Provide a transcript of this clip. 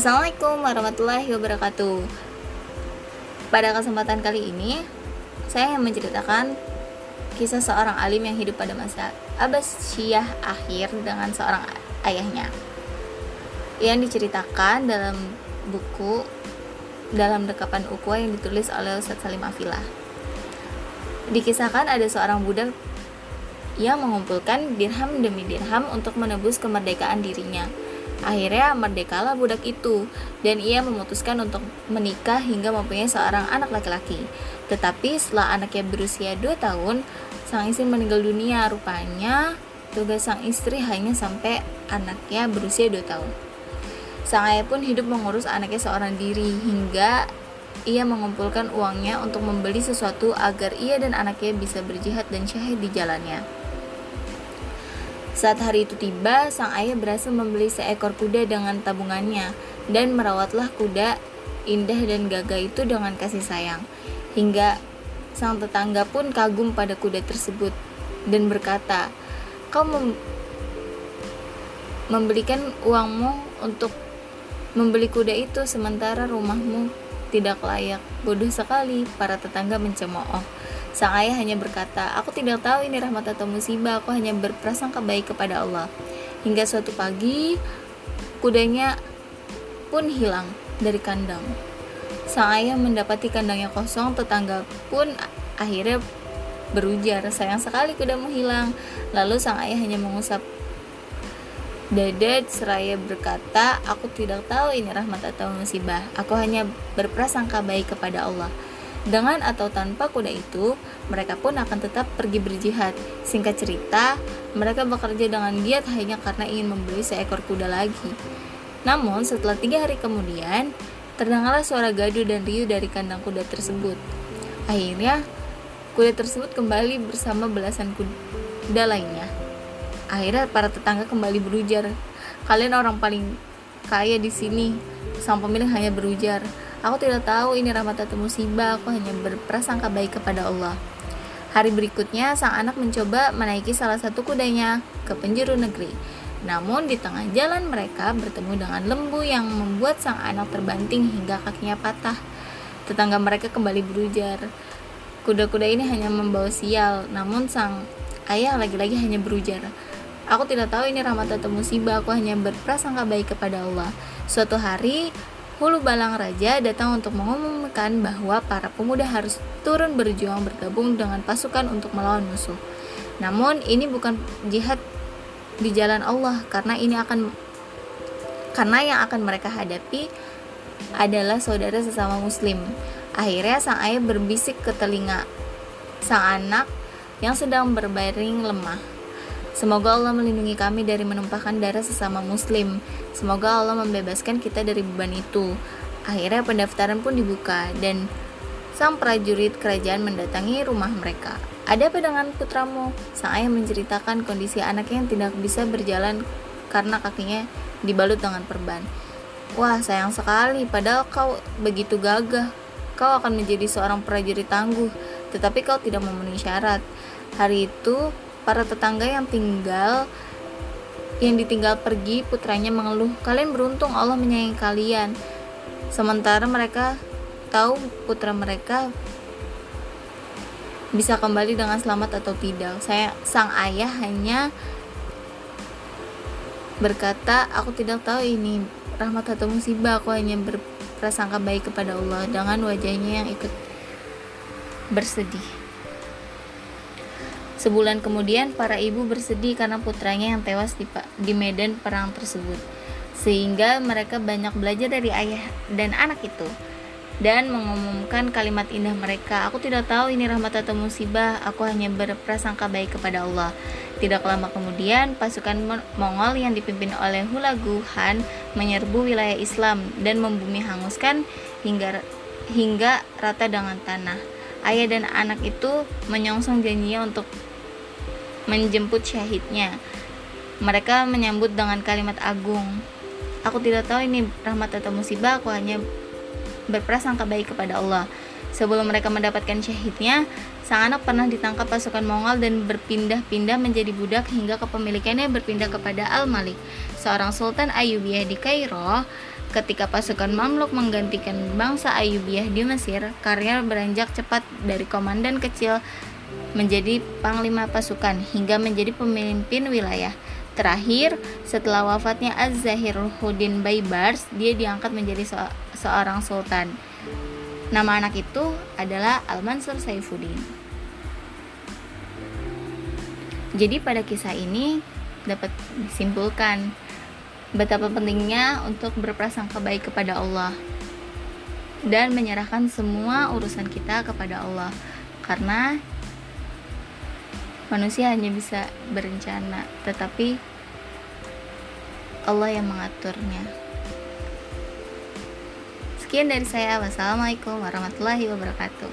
Assalamualaikum warahmatullahi wabarakatuh. Pada kesempatan kali ini, saya yang menceritakan kisah seorang alim yang hidup pada masa Abbasiyah akhir dengan seorang ayahnya. Yang diceritakan dalam buku dalam dekapan ukwa yang ditulis oleh Ustadz Salim Afilah. Dikisahkan ada seorang budak yang mengumpulkan dirham demi dirham untuk menebus kemerdekaan dirinya Akhirnya merdekalah budak itu dan ia memutuskan untuk menikah hingga mempunyai seorang anak laki-laki. Tetapi setelah anaknya berusia 2 tahun, sang istri meninggal dunia. Rupanya tugas sang istri hanya sampai anaknya berusia 2 tahun. Sang ayah pun hidup mengurus anaknya seorang diri hingga ia mengumpulkan uangnya untuk membeli sesuatu agar ia dan anaknya bisa berjihad dan syahid di jalannya. Saat hari itu tiba, sang ayah berhasil membeli seekor kuda dengan tabungannya dan merawatlah kuda indah dan gagah itu dengan kasih sayang. Hingga sang tetangga pun kagum pada kuda tersebut dan berkata, "Kau mem membelikan uangmu untuk membeli kuda itu sementara rumahmu tidak layak." Bodoh sekali, para tetangga mencemooh. Sang ayah hanya berkata, Aku tidak tahu ini rahmat atau musibah, aku hanya berprasangka baik kepada Allah. Hingga suatu pagi, kudanya pun hilang dari kandang. Sang ayah mendapati kandangnya kosong, tetangga pun akhirnya berujar, sayang sekali kudamu hilang. Lalu sang ayah hanya mengusap dada seraya berkata, aku tidak tahu ini rahmat atau musibah. Aku hanya berprasangka baik kepada Allah. Dengan atau tanpa kuda itu, mereka pun akan tetap pergi berjihad. Singkat cerita, mereka bekerja dengan giat hanya karena ingin membeli seekor kuda lagi. Namun, setelah tiga hari kemudian, terdengarlah suara gaduh dan riuh dari kandang kuda tersebut. Akhirnya, kuda tersebut kembali bersama belasan kuda lainnya. Akhirnya, para tetangga kembali berujar, "Kalian orang paling kaya di sini." Sang pemilik hanya berujar, Aku tidak tahu ini rahmat atau musibah, aku hanya berprasangka baik kepada Allah. Hari berikutnya, sang anak mencoba menaiki salah satu kudanya ke penjuru negeri. Namun di tengah jalan mereka bertemu dengan lembu yang membuat sang anak terbanting hingga kakinya patah. Tetangga mereka kembali berujar. Kuda-kuda ini hanya membawa sial, namun sang ayah lagi-lagi hanya berujar. Aku tidak tahu ini rahmat atau musibah, aku hanya berprasangka baik kepada Allah. Suatu hari, Hulu Balang Raja datang untuk mengumumkan bahwa para pemuda harus turun berjuang bergabung dengan pasukan untuk melawan musuh. Namun ini bukan jihad di jalan Allah karena ini akan karena yang akan mereka hadapi adalah saudara sesama muslim. Akhirnya sang ayah berbisik ke telinga sang anak yang sedang berbaring lemah. Semoga Allah melindungi kami dari menumpahkan darah sesama muslim. Semoga Allah membebaskan kita dari beban itu. Akhirnya pendaftaran pun dibuka dan sang prajurit kerajaan mendatangi rumah mereka. Ada apa dengan putramu? Sang ayah menceritakan kondisi anaknya yang tidak bisa berjalan karena kakinya dibalut dengan perban. Wah, sayang sekali, padahal kau begitu gagah. Kau akan menjadi seorang prajurit tangguh, tetapi kau tidak memenuhi syarat. Hari itu, Para tetangga yang tinggal yang ditinggal pergi putranya mengeluh, "Kalian beruntung Allah menyayangi kalian." Sementara mereka tahu putra mereka bisa kembali dengan selamat atau tidak. Saya sang ayah hanya berkata, "Aku tidak tahu ini rahmat atau musibah, aku hanya berprasangka baik kepada Allah." Dengan wajahnya yang ikut bersedih. Sebulan kemudian, para ibu bersedih karena putranya yang tewas di, di medan perang tersebut. Sehingga mereka banyak belajar dari ayah dan anak itu dan mengumumkan kalimat indah mereka, "Aku tidak tahu ini rahmat atau musibah, aku hanya berprasangka baik kepada Allah." Tidak lama kemudian, pasukan Mongol yang dipimpin oleh Hulagu Han menyerbu wilayah Islam dan membumi hanguskan hingga hingga rata dengan tanah. Ayah dan anak itu menyongsong janjinya untuk menjemput syahidnya. Mereka menyambut dengan kalimat agung. Aku tidak tahu ini rahmat atau musibah, aku hanya berprasangka baik kepada Allah. Sebelum mereka mendapatkan syahidnya, sang anak pernah ditangkap pasukan Mongol dan berpindah-pindah menjadi budak hingga kepemilikannya berpindah kepada Al-Malik, seorang sultan Ayyubiyah di Kairo. Ketika pasukan Mamluk menggantikan bangsa Ayubiyah di Mesir, Karya beranjak cepat dari komandan kecil menjadi panglima pasukan hingga menjadi pemimpin wilayah. Terakhir, setelah wafatnya Az-Zahir Hudin Baibars, dia diangkat menjadi se seorang sultan. Nama anak itu adalah Al-Mansur Saifuddin. Jadi pada kisah ini dapat disimpulkan betapa pentingnya untuk berprasangka baik kepada Allah dan menyerahkan semua urusan kita kepada Allah karena manusia hanya bisa berencana tetapi Allah yang mengaturnya. Sekian dari saya. Wassalamualaikum warahmatullahi wabarakatuh